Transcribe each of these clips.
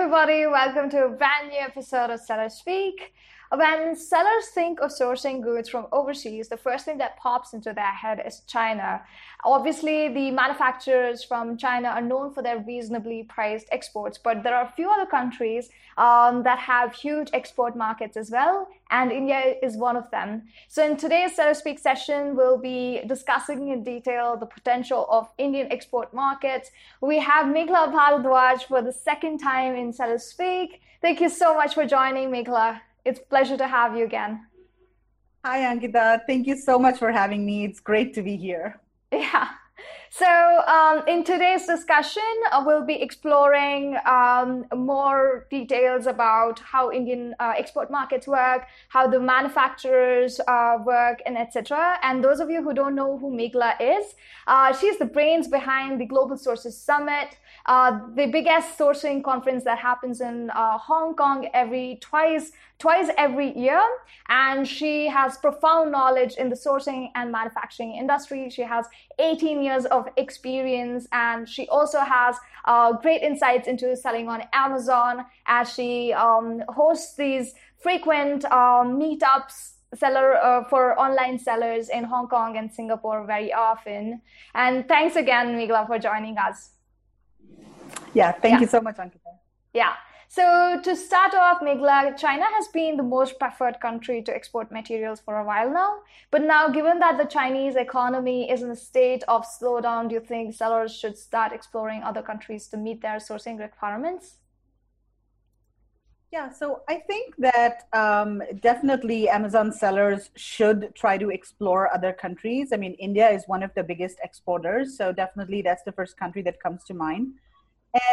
everybody. Welcome to a brand new episode of Seller Speak. When sellers think of sourcing goods from overseas, the first thing that pops into their head is China. Obviously, the manufacturers from China are known for their reasonably priced exports, but there are a few other countries um, that have huge export markets as well, and India is one of them. So, in today's Seller Speak session, we'll be discussing in detail the potential of Indian export markets. We have Meghla Bhardwaj for the second time in Seller Speak. Thank you so much for joining, Meghla. It's a pleasure to have you again. Hi, Ankitha. Thank you so much for having me. It's great to be here. Yeah. So, um, in today's discussion, uh, we'll be exploring um, more details about how Indian uh, export markets work, how the manufacturers uh, work, and etc. And those of you who don't know who Meghla is, uh, she's the brains behind the Global Sources Summit, uh, the biggest sourcing conference that happens in uh, Hong Kong every twice twice every year. And she has profound knowledge in the sourcing and manufacturing industry. She has 18 years of experience, and she also has uh, great insights into selling on Amazon as she um, hosts these frequent um, meetups seller uh, for online sellers in Hong Kong and Singapore very often. And thanks again, Meghla, for joining us. Yeah, thank yeah. you so much, Ankitha. Yeah. So to start off, Meghla, China has been the most preferred country to export materials for a while now. But now, given that the Chinese economy is in a state of slowdown, do you think sellers should start exploring other countries to meet their sourcing requirements? Yeah, so I think that um, definitely Amazon sellers should try to explore other countries. I mean, India is one of the biggest exporters, so definitely that's the first country that comes to mind.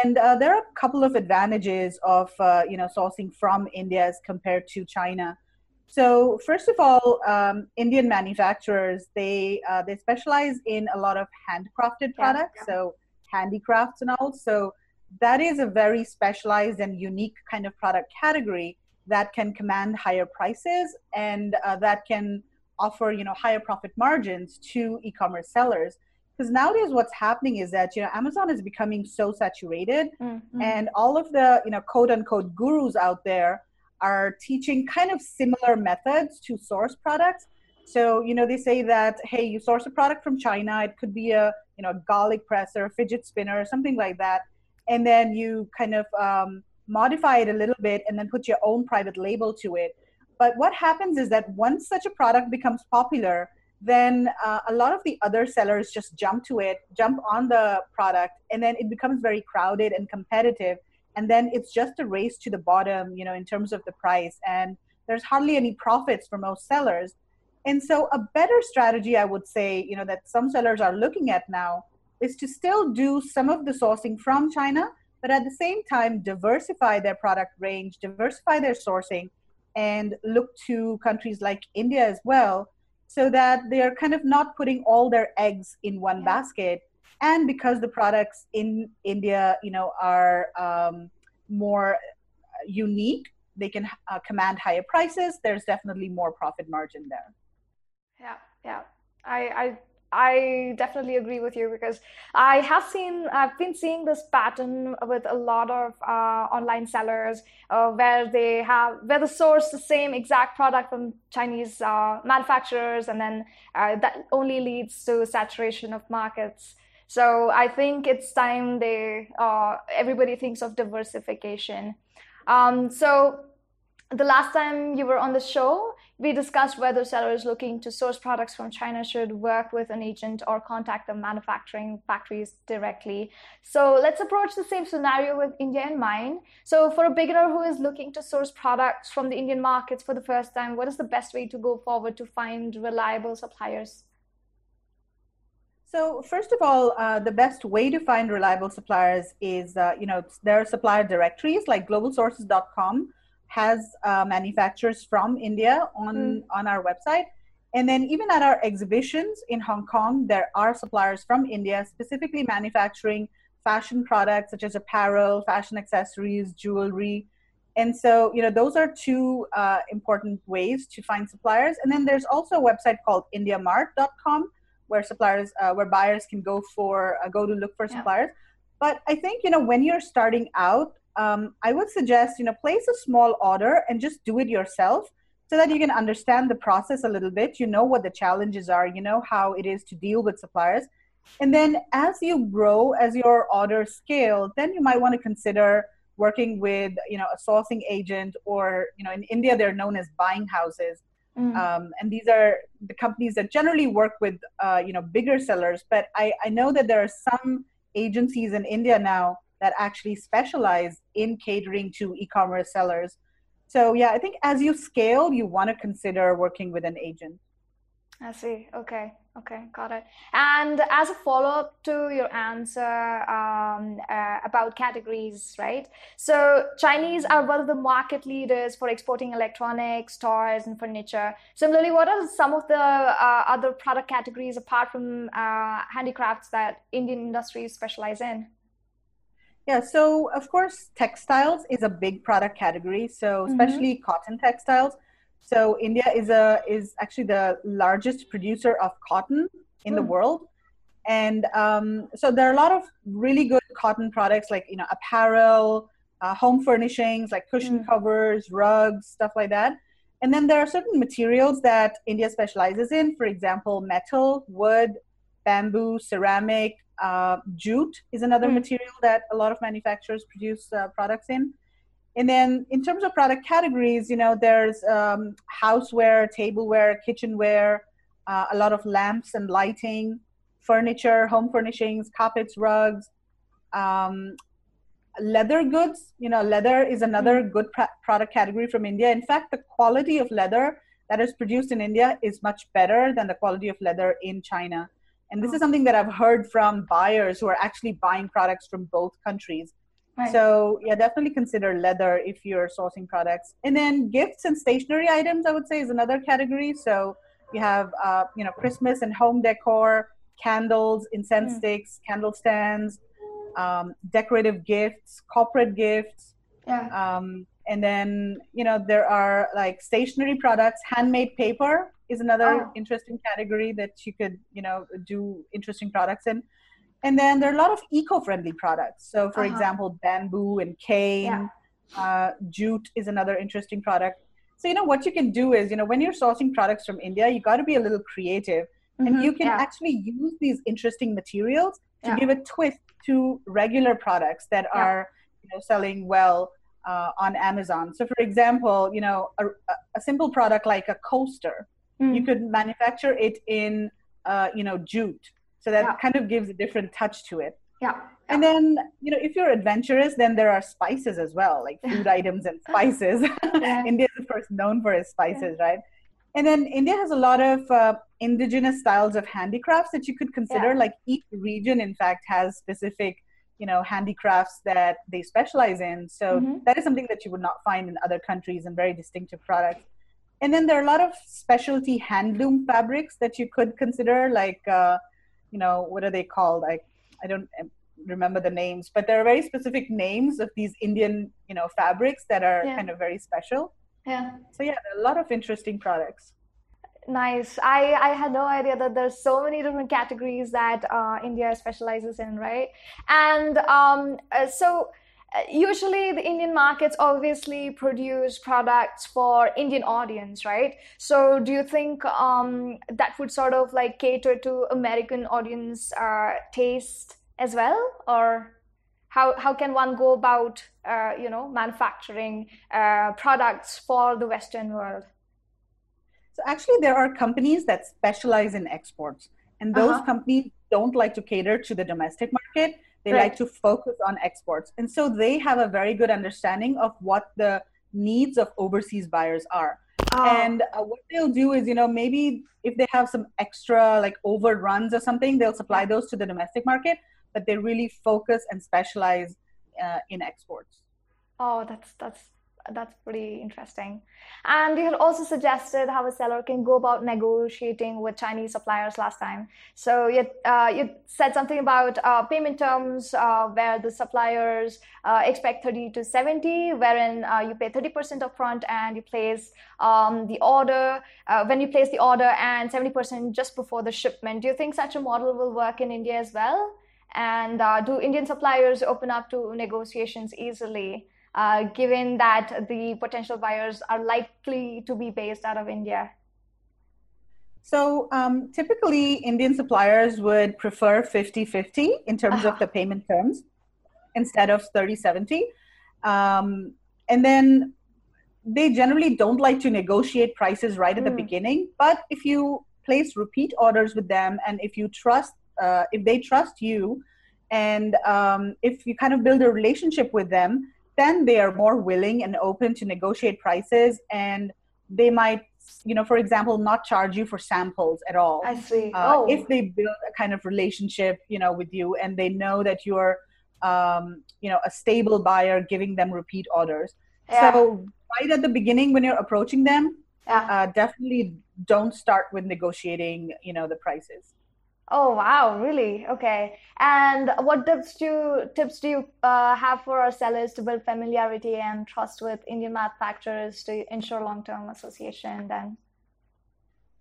And uh, there are a couple of advantages of uh, you know sourcing from India as compared to China. So first of all, um, Indian manufacturers they uh, they specialize in a lot of handcrafted products, yeah, yeah. so handicrafts and all. So that is a very specialized and unique kind of product category that can command higher prices and uh, that can offer you know higher profit margins to e-commerce sellers because nowadays what's happening is that you know amazon is becoming so saturated mm-hmm. and all of the you know quote unquote gurus out there are teaching kind of similar methods to source products so you know they say that hey you source a product from china it could be a you know garlic presser fidget spinner or something like that and then you kind of um, modify it a little bit and then put your own private label to it but what happens is that once such a product becomes popular then uh, a lot of the other sellers just jump to it, jump on the product, and then it becomes very crowded and competitive. And then it's just a race to the bottom, you know, in terms of the price. And there's hardly any profits for most sellers. And so, a better strategy, I would say, you know, that some sellers are looking at now is to still do some of the sourcing from China, but at the same time, diversify their product range, diversify their sourcing, and look to countries like India as well so that they're kind of not putting all their eggs in one yeah. basket. And because the products in india you know are um, more unique they can uh, command higher prices there's definitely more profit margin there. Yeah yeah. I i definitely agree with you because I have seen, I've been seeing this pattern with a lot of uh, online sellers uh, where they have, where the source the same exact product from Chinese uh, manufacturers, and then uh, that only leads to saturation of markets. So I think it's time they, uh, everybody thinks of diversification. Um, so the last time you were on the show, we discussed whether sellers looking to source products from China should work with an agent or contact the manufacturing factories directly. So let's approach the same scenario with India in mind. So, for a beginner who is looking to source products from the Indian markets for the first time, what is the best way to go forward to find reliable suppliers? So first of all, uh, the best way to find reliable suppliers is, uh, you know, there are supplier directories like globalsources.com has uh, manufacturers from India on mm. on our website. And then even at our exhibitions in Hong Kong, there are suppliers from India specifically manufacturing fashion products such as apparel, fashion accessories, jewelry. And so, you know, those are two uh, important ways to find suppliers. And then there's also a website called IndiaMart.com where suppliers, uh, where buyers can go for uh, go to look for yeah. suppliers. But I think you know when you're starting out, um, I would suggest you know place a small order and just do it yourself so that you can understand the process a little bit. You know what the challenges are. You know how it is to deal with suppliers, and then as you grow, as your order scale, then you might want to consider working with you know a sourcing agent or you know in India they're known as buying houses. Mm. Um, and these are the companies that generally work with uh, you know bigger sellers. But I, I know that there are some agencies in India now that actually specialize in catering to e-commerce sellers. So yeah, I think as you scale, you want to consider working with an agent. I see. Okay. Okay. Got it. And as a follow up to your answer um, uh, about categories, right? So, Chinese are one of the market leaders for exporting electronics, toys, and furniture. Similarly, what are some of the uh, other product categories apart from uh, handicrafts that Indian industries specialize in? Yeah, so of course, textiles is a big product category. So mm-hmm. especially mm-hmm. cotton textiles. So India is a is actually the largest producer of cotton in mm. the world, and um, so there are a lot of really good cotton products like you know apparel, uh, home furnishings like cushion mm. covers, rugs, stuff like that. And then there are certain materials that India specializes in. For example, metal, wood, bamboo, ceramic, uh, jute is another mm. material that a lot of manufacturers produce uh, products in. And then in terms of product categories, you know, there's um, houseware, tableware, kitchenware, uh, a lot of lamps and lighting, furniture, home furnishings, carpets, rugs, um, leather goods. You know, leather is another mm. good pr- product category from India. In fact, the quality of leather that is produced in India is much better than the quality of leather in China. And this is something that I've heard from buyers who are actually buying products from both countries. Right. So yeah, definitely consider leather if you're sourcing products. And then gifts and stationery items, I would say, is another category. So you have uh, you know Christmas and home decor, candles, incense mm. sticks, candle stands, um, decorative gifts, corporate gifts. Yeah. Um, and then you know there are like stationary products, handmade paper is another oh. interesting category that you could you know do interesting products in and then there are a lot of eco-friendly products so for uh-huh. example bamboo and cane yeah. uh, jute is another interesting product so you know what you can do is you know when you're sourcing products from india you got to be a little creative mm-hmm. and you can yeah. actually use these interesting materials to yeah. give a twist to regular products that are you know selling well uh, on amazon so for example you know a, a simple product like a coaster mm. you could manufacture it in uh, you know jute so that yeah. kind of gives a different touch to it yeah and then you know if you're adventurous then there are spices as well like food items and spices yeah. india is of course known for its spices yeah. right and then india has a lot of uh, indigenous styles of handicrafts that you could consider like each region in fact has specific you know handicrafts that they specialize in. So mm-hmm. that is something that you would not find in other countries and very distinctive products. And then there are a lot of specialty handloom fabrics that you could consider like uh, you know what are they called? I i don't remember the names but there are very specific names of these indian you know fabrics that are yeah. kind of very special. Yeah. So yeah there are a lot of interesting products nice. I i had no idea that there's so many different categories that uh, india specializes in right? And um, uh, so uh, usually the indian markets obviously produce products for indian audience right? So do you think um, that would sort of like cater to american audience uh, taste as well? Or how, how can one go about uh, you know manufacturing uh, products for the western world so actually there are companies that specialize in exports and those uh-huh. companies don't like to cater to the domestic market they right. like to focus on exports. And so they have a very good understanding of what the needs of overseas buyers are. Oh. And uh, what they'll do is, you know, maybe if they have some extra like overruns or something, they'll supply those to the domestic market, but they really focus and specialize uh, in exports. Oh, that's that's that's pretty interesting. And you had also suggested how a seller can go about negotiating with Chinese suppliers last time. So you, uh, you said something about uh, payment terms uh, where the suppliers uh, expect 30 to 70, wherein uh, you pay 30% upfront and you place um, the order, uh, when you place the order and 70% just before the shipment. Do you think such a model will work in India as well? And do Indian suppliers open up to negotiations easily, uh, given that the potential buyers are likely to be based out of India? So um, typically, Indian suppliers would prefer 50 50 in terms of the payment terms instead of 30 70. Um, and then they generally don't like to negotiate prices right at the hmm. beginning. But if you place repeat orders with them and if you trust, uh, if they trust you, and um, if you kind of build a relationship with them, then they are more willing and open to negotiate prices and they might you know for example not charge you for samples at all i see uh, oh. if they build a kind of relationship you know with you and they know that you're um, you know a stable buyer giving them repeat orders yeah. so right at the beginning when you're approaching them yeah. uh, definitely don't start with negotiating you know the prices Oh wow, really? Okay. And what tips do you, tips do you uh, have for our sellers to build familiarity and trust with Indian manufacturers to ensure long-term association? Then.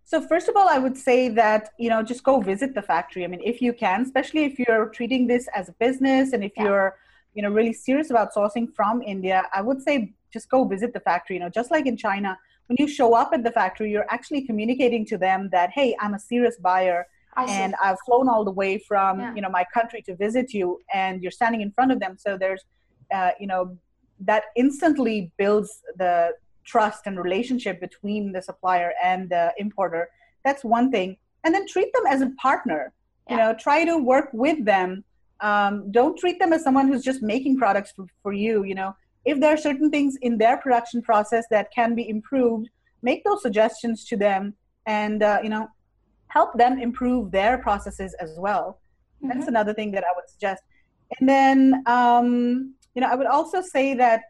So first of all, I would say that you know just go visit the factory. I mean, if you can, especially if you're treating this as a business and if yeah. you're you know really serious about sourcing from India, I would say just go visit the factory. You know, just like in China, when you show up at the factory, you're actually communicating to them that hey, I'm a serious buyer and I've flown all the way from yeah. you know my country to visit you, and you're standing in front of them. So there's, uh, you know, that instantly builds the trust and relationship between the supplier and the importer. That's one thing, and then treat them as a partner. Yeah. You know, try to work with them. Um, don't treat them as someone who's just making products for, for you. You know, if there are certain things in their production process that can be improved, make those suggestions to them, and uh, you know, help them improve their processes as well. Mm-hmm. That's another thing that I would suggest. And then, um, you know, I would also say that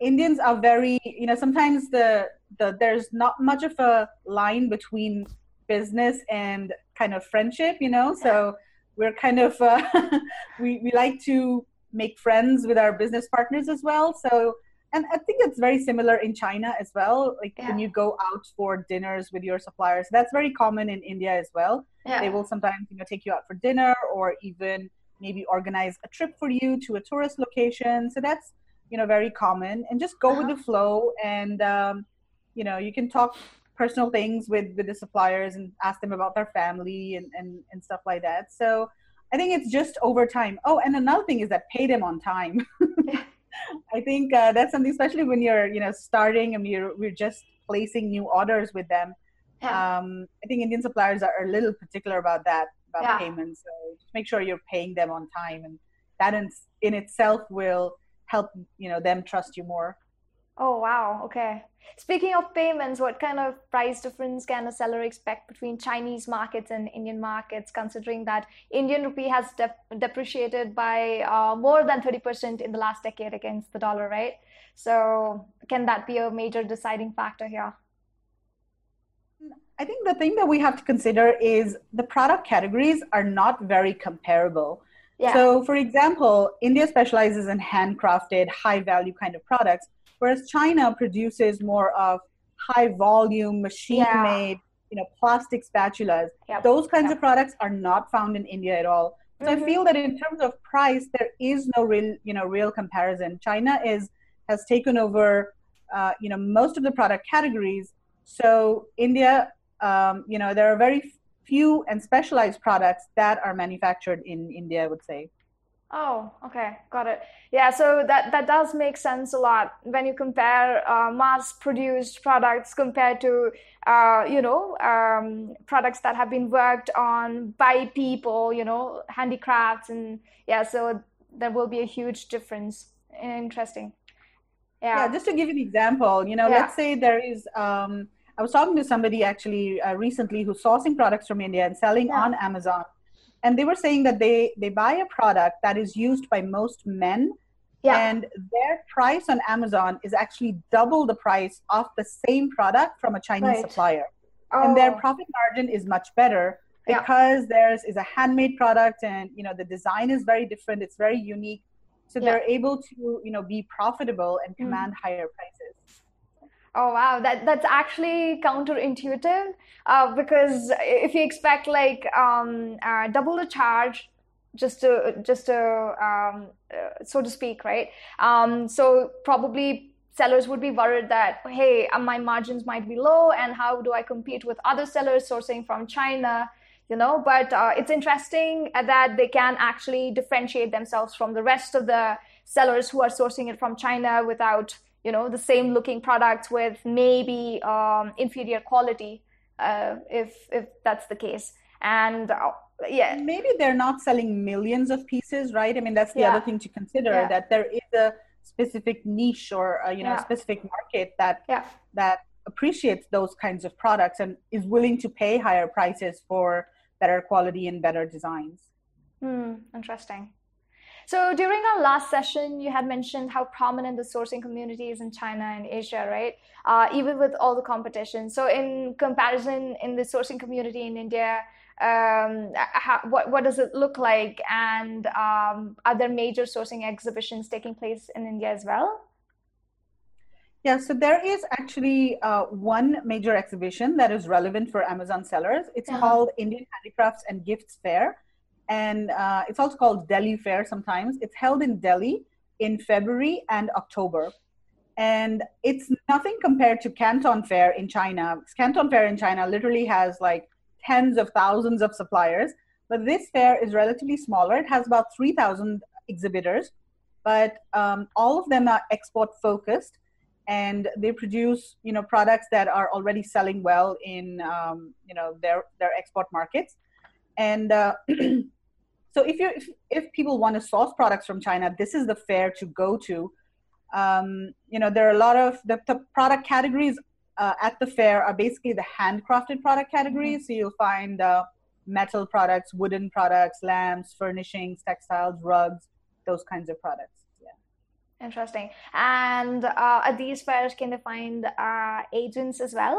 Indians are very, you know, sometimes the, the there's not much of a line between business and kind of friendship, you know. So we're kind of uh, we we like to make friends with our business partners as well. So and i think it's very similar in china as well like yeah. when you go out for dinners with your suppliers that's very common in india as well yeah. they will sometimes you know take you out for dinner or even maybe organize a trip for you to a tourist location so that's you know very common and just go uh-huh. with the flow and um, you know you can talk personal things with with the suppliers and ask them about their family and and, and stuff like that so i think it's just over time oh and another thing is that pay them on time I think uh, that's something, especially when you're, you know, starting and you're, we're just placing new orders with them. Yeah. Um, I think Indian suppliers are a little particular about that, about yeah. payments. So just make sure you're paying them on time, and that in, in itself will help, you know, them trust you more. Oh, wow. Okay. Speaking of payments, what kind of price difference can a seller expect between Chinese markets and Indian markets, considering that Indian rupee has depreciated by uh, more than 30% in the last decade against the dollar, right? So, can that be a major deciding factor here? I think the thing that we have to consider is the product categories are not very comparable. Yeah. So, for example, India specializes in handcrafted, high value kind of products whereas China produces more of high volume, machine made, yeah. you know, plastic spatulas. Yep. Those kinds yep. of products are not found in India at all. So mm-hmm. I feel that in terms of price, there is no real, you know, real comparison. China is has taken over, uh, you know, most of the product categories. So India, um, you know, there are very few and specialized products that are manufactured in India. I would say. Oh, okay, got it. Yeah, so that that does make sense a lot when you compare uh, mass-produced products compared to uh, you know um, products that have been worked on by people, you know, handicrafts, and yeah, so there will be a huge difference. Interesting. Yeah. yeah just to give you an example, you know, yeah. let's say there is. Um, I was talking to somebody actually uh, recently who's sourcing products from India and selling yeah. on Amazon and they were saying that they they buy a product that is used by most men yeah. and their price on amazon is actually double the price of the same product from a chinese right. supplier oh. and their oh. profit margin is much better because yeah. theirs is a handmade product and you know the design is very different it's very unique so yeah. they're able to you know be profitable and hmm. command mm. higher prices Oh wow, that that's actually counterintuitive uh, because if you expect like um, uh, double the charge just to just to um, uh, so to speak, right? Um, so probably sellers would be worried that hey, uh, my margins might be low, and how do I compete with other sellers sourcing from China? You know, but uh, it's interesting that they can actually differentiate themselves from the rest of the sellers who are sourcing it from China without you know the same looking products with maybe um, inferior quality uh, if if that's the case and uh, yeah maybe they're not selling millions of pieces right i mean that's the yeah. other thing to consider yeah. that there is a specific niche or uh, you know yeah. specific market that that appreciates those kinds of products and is willing to pay higher prices for better quality and better designs hmm interesting so during our last session, you had mentioned how prominent the sourcing community is in China and Asia, right? Uh, even with all the competition. So in comparison, in the sourcing community in India, um, how, what what does it look like? And um, are there major sourcing exhibitions taking place in India as well? Yeah, so there is actually uh, one major exhibition that is relevant for Amazon sellers. It's uh-huh. called Indian Handicrafts and Gifts Fair and uh, it's also called Delhi Fair sometimes. It's held in Delhi in February and October. And it's nothing compared to Canton Fair in China. Canton Fair in China literally has like tens of thousands of suppliers, but this fair is relatively smaller. It has about 3,000 exhibitors, but um, all of them are export focused and they produce you know products that are already selling well in um, you know their their export markets and uh, so if you if, if people want to source products from china this is the fair to go to. Um, you know there are a lot of the, the product categories uh, at the fair are basically the handcrafted product categories. Mm-hmm. so you'll find uh, metal products wooden products lamps furnishings textiles rugs those kinds of products. Yeah. Interesting. And uh, at these fairs can they find uh, agents as well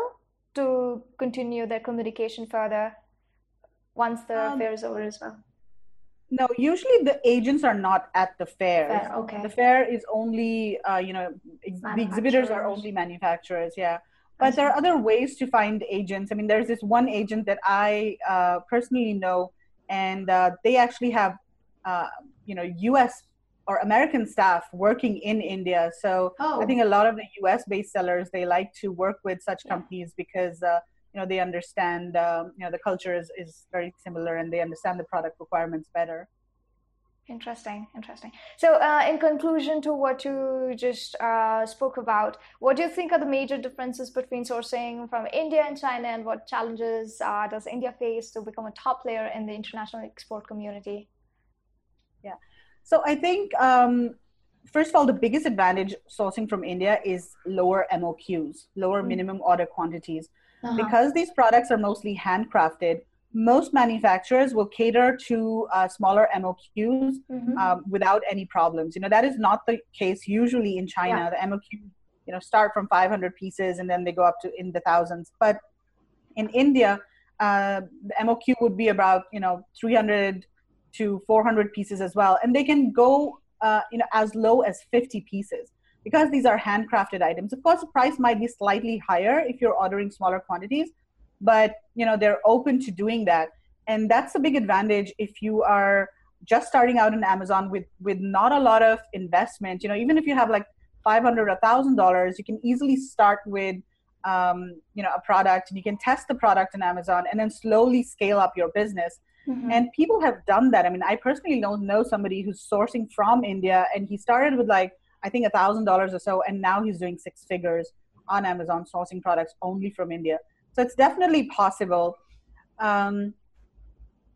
to continue their communication further once the um, fair is over as well no, usually the agents are not at the fairs. Fair, okay. The fair is only, uh, you know, ex- the exhibitors are only manufacturers. Yeah. But there are other ways to find agents. I mean, there's this one agent that I uh, personally know, and uh, they actually have, uh, you know, U.S. or American staff working in India. So oh. I think a lot of the U.S.-based sellers they like to work with such yeah. companies because uh, you know they understand um, you know the culture is, is very similar and they understand the product requirements better interesting interesting so uh, in conclusion to what you just uh, spoke about what do you think are the major differences between sourcing from india and china and what challenges uh, does india face to become a top player in the international export community yeah so i think um, first of all, the biggest advantage sourcing from India is lower MOQs, lower mm. minimum order quantities. Uh-huh. Because these products are mostly handcrafted, most manufacturers will cater to uh, smaller MOQs mm-hmm. um, without any problems. You know, that is not the case usually in China. Yeah. The MOQ, you know, start from 500 pieces and then they go up to in the thousands. But in India, uh, the MOQ would be about, you know, 300 to 400 pieces as well. And they can go, uh, you know, as low as 50 pieces because these are handcrafted items. Of course the price might be slightly higher if you're ordering smaller quantities but you know they're open to doing that. And that's a big advantage if you are just starting out in amazon with with not a lot of investment. You know even if you have like 500 or thousand dollars you can easily start with um, you know a product and you can test the product in amazon and then slowly scale up your business. Mm-hmm. and people have done that. I mean i personally don't know somebody who's sourcing from india and he started with like I think a thousand dollars or so, and now he's doing six figures on Amazon sourcing products only from India. So it's definitely possible. Um,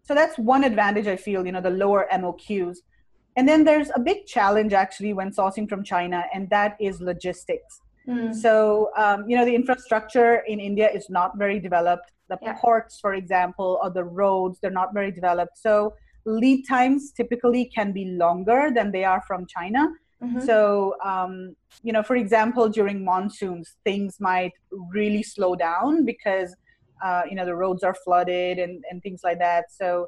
so that's one advantage I feel, you know, the lower MOQs. And then there's a big challenge actually when sourcing from China, and that is logistics. Mm. So, um, you know, the infrastructure in India is not very developed. The yeah. ports, for example, or the roads, they're not very developed. So, lead times typically can be longer than they are from China. Mm-hmm. So, um, you know, for example, during monsoons, things might really slow down because, uh, you know, the roads are flooded and, and things like that. So,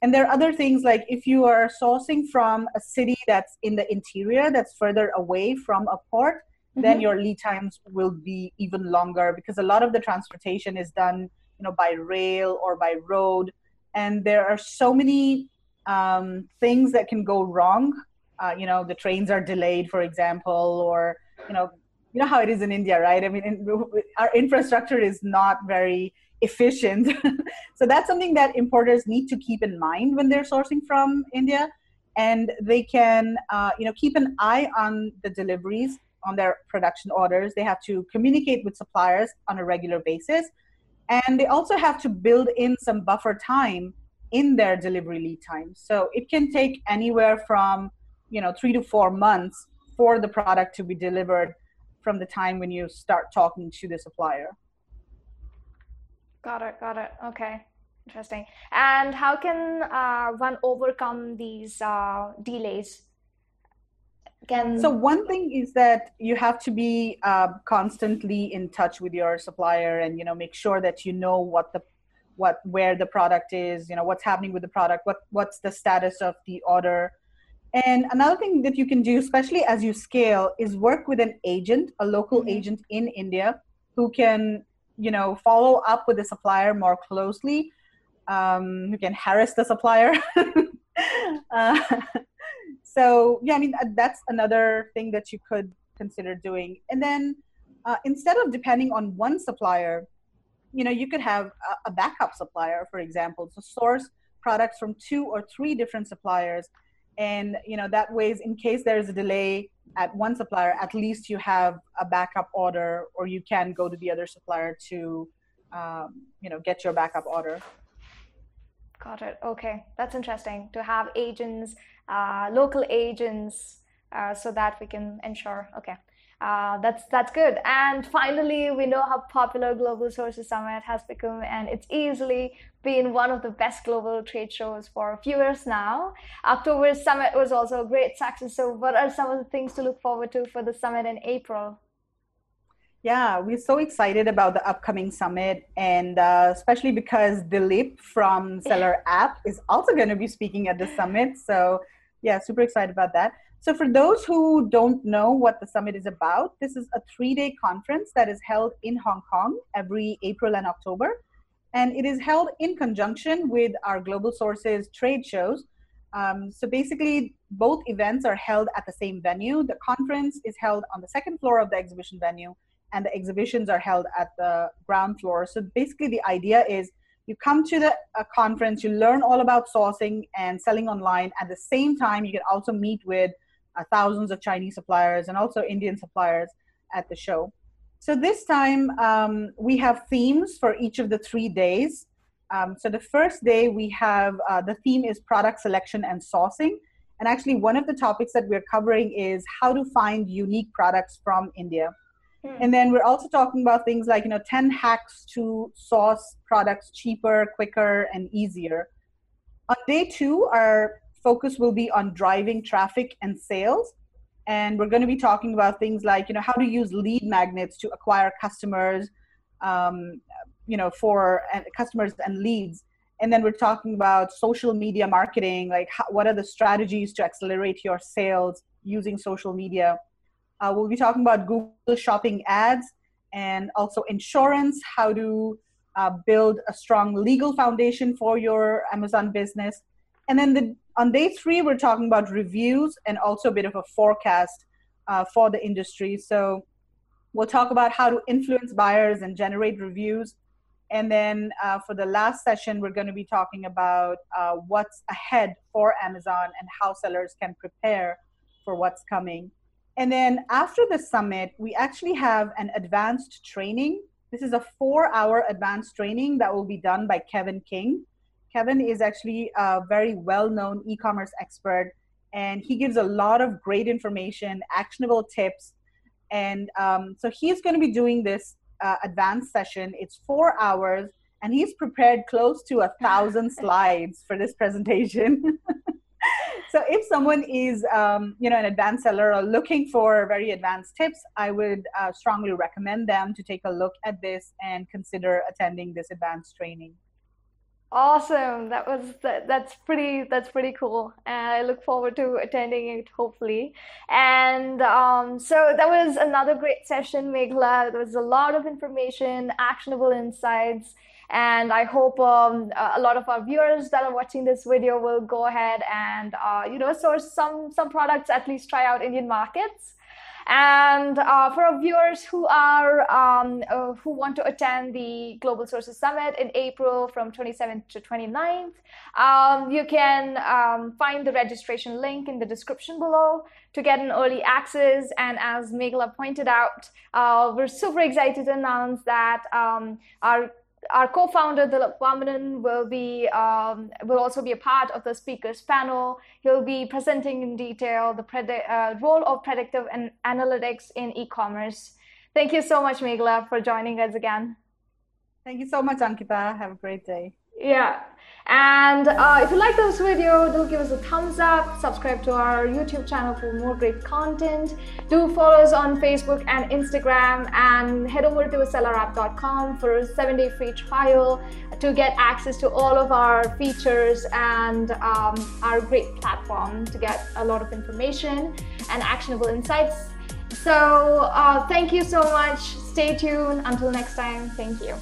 and there are other things like if you are sourcing from a city that's in the interior, that's further away from a port, mm-hmm. then your lead times will be even longer because a lot of the transportation is done, you know, by rail or by road. And there are so many um, things that can go wrong. Uh, you know, the trains are delayed, for example, or you know, you know how it is in India, right? I mean, in, our infrastructure is not very efficient. so that's something that importers need to keep in mind when they're sourcing from India, and they can, uh, you know, keep an eye on the deliveries on their production orders. They have to communicate with suppliers on a regular basis, and they also have to build in some buffer time in their delivery lead time. So it can take anywhere from, you know, three to four months for the product to be delivered from the time when you start talking to the supplier. Got it. Got it. Okay. Interesting. And how can uh, one overcome these uh, delays? Can... So one thing is that you have to be uh, constantly in touch with your supplier, and you know make sure that you know what the what where the product is, you know what's happening with the product, what what's the status of the order. And another thing that you can do, especially as you scale, is work with an agent, a local mm-hmm. agent in India, who can you know follow up with the supplier more closely um, who can harass the supplier. Uh, so yeah i mean uh, that's another thing that you could consider doing. And then uh, instead of depending on one supplier you know you could have a, a backup supplier for example to source products from two or three different suppliers and you know that ways in case there's a delay at one supplier at least you have a backup order or you can go to the other supplier to um, you know get your backup order. Got it. Okay. That's interesting to have agents uh, local agents uh, so that we can ensure. Okay uh, that's that's good. And finally, we know how popular Global Sources Summit has become, and it's easily been one of the best global trade shows for a few years now. October's summit was also a great success. So, what are some of the things to look forward to for the summit in April? Yeah, we're so excited about the upcoming summit, and uh, especially because Dilip from Seller App is also going to be speaking at the summit. So, yeah, super excited about that. So, for those who don't know what the summit is about, this is a three day conference that is held in Hong Kong every April and October. And it is held in conjunction with our Global Sources trade shows. Um, so, basically, both events are held at the same venue. The conference is held on the second floor of the exhibition venue, and the exhibitions are held at the ground floor. So, basically, the idea is you come to the conference, you learn all about sourcing and selling online. At the same time, you can also meet with thousands of Chinese suppliers and also Indian suppliers at the show. So this time um, we have themes for each of the three days. Um, so the first day we have uh, the theme is product selection and sourcing. And actually, one of the topics that we're covering is how to find unique products from India. Hmm. And then we're also talking about things like, you know, 10 hacks to source products cheaper, quicker, and easier. On day two, our focus will be on driving traffic and sales. And we're going to be talking about things like you know how to use lead magnets to acquire customers um, you know for customers and leads. And then we're talking about social media marketing like how, what are the strategies to accelerate your sales using social media? Uh, we'll be talking about google shopping ads and also insurance how to uh, build a strong legal foundation for your amazon business. And then the, on day three, we're talking about reviews and also a bit of a forecast uh, for the industry. So we'll talk about how to influence buyers and generate reviews. And then uh, for the last session, we're going to be talking about uh, what's ahead for Amazon and how sellers can prepare for what's coming. And then after the summit, we actually have an advanced training. This is a four hour advanced training that will be done by Kevin King. Kevin is actually a very well known e commerce expert, and he gives a lot of great information, actionable tips. And um, so he's going to be doing this uh, advanced session. It's four hours, and he's prepared close to a thousand slides for this presentation. so if someone is um, you know an advanced seller or looking for very advanced tips i would uh, strongly recommend them to take a look at this and consider attending this advanced training Awesome. That was that, that's pretty that's pretty cool. And I look forward to attending it hopefully. And um, so that was another great session, Meghla. There was a lot of information, actionable insights. And I hope um, a lot of our viewers that are watching this video will go ahead and uh, you know source some some products, at least try out Indian markets. And uh, for our viewers who are um, uh, who want to attend the Global Sources Summit in April from 27th to 29th, um, you can um, find the registration link in the description below to get an early access. And as Meghala pointed out, uh, we're super excited to announce that um, our our co-founder Dilip Vamanan will be um, will also be a part of the speakers panel. He'll be presenting in detail the predi- uh, role of predictive and analytics in e-commerce. Thank you so much, Meghala, for joining us again. Thank you so much, Ankitha. Have a great day. Yeah. And uh, if you like this video, do give us a thumbs up, subscribe to our YouTube channel for more great content. Do follow us on Facebook and Instagram and head over to sellerapp.com for a seven day free trial to get access to all of our features and um, our great platform to get a lot of information and actionable insights. So, uh, thank you so much. Stay tuned. Until next time, thank you.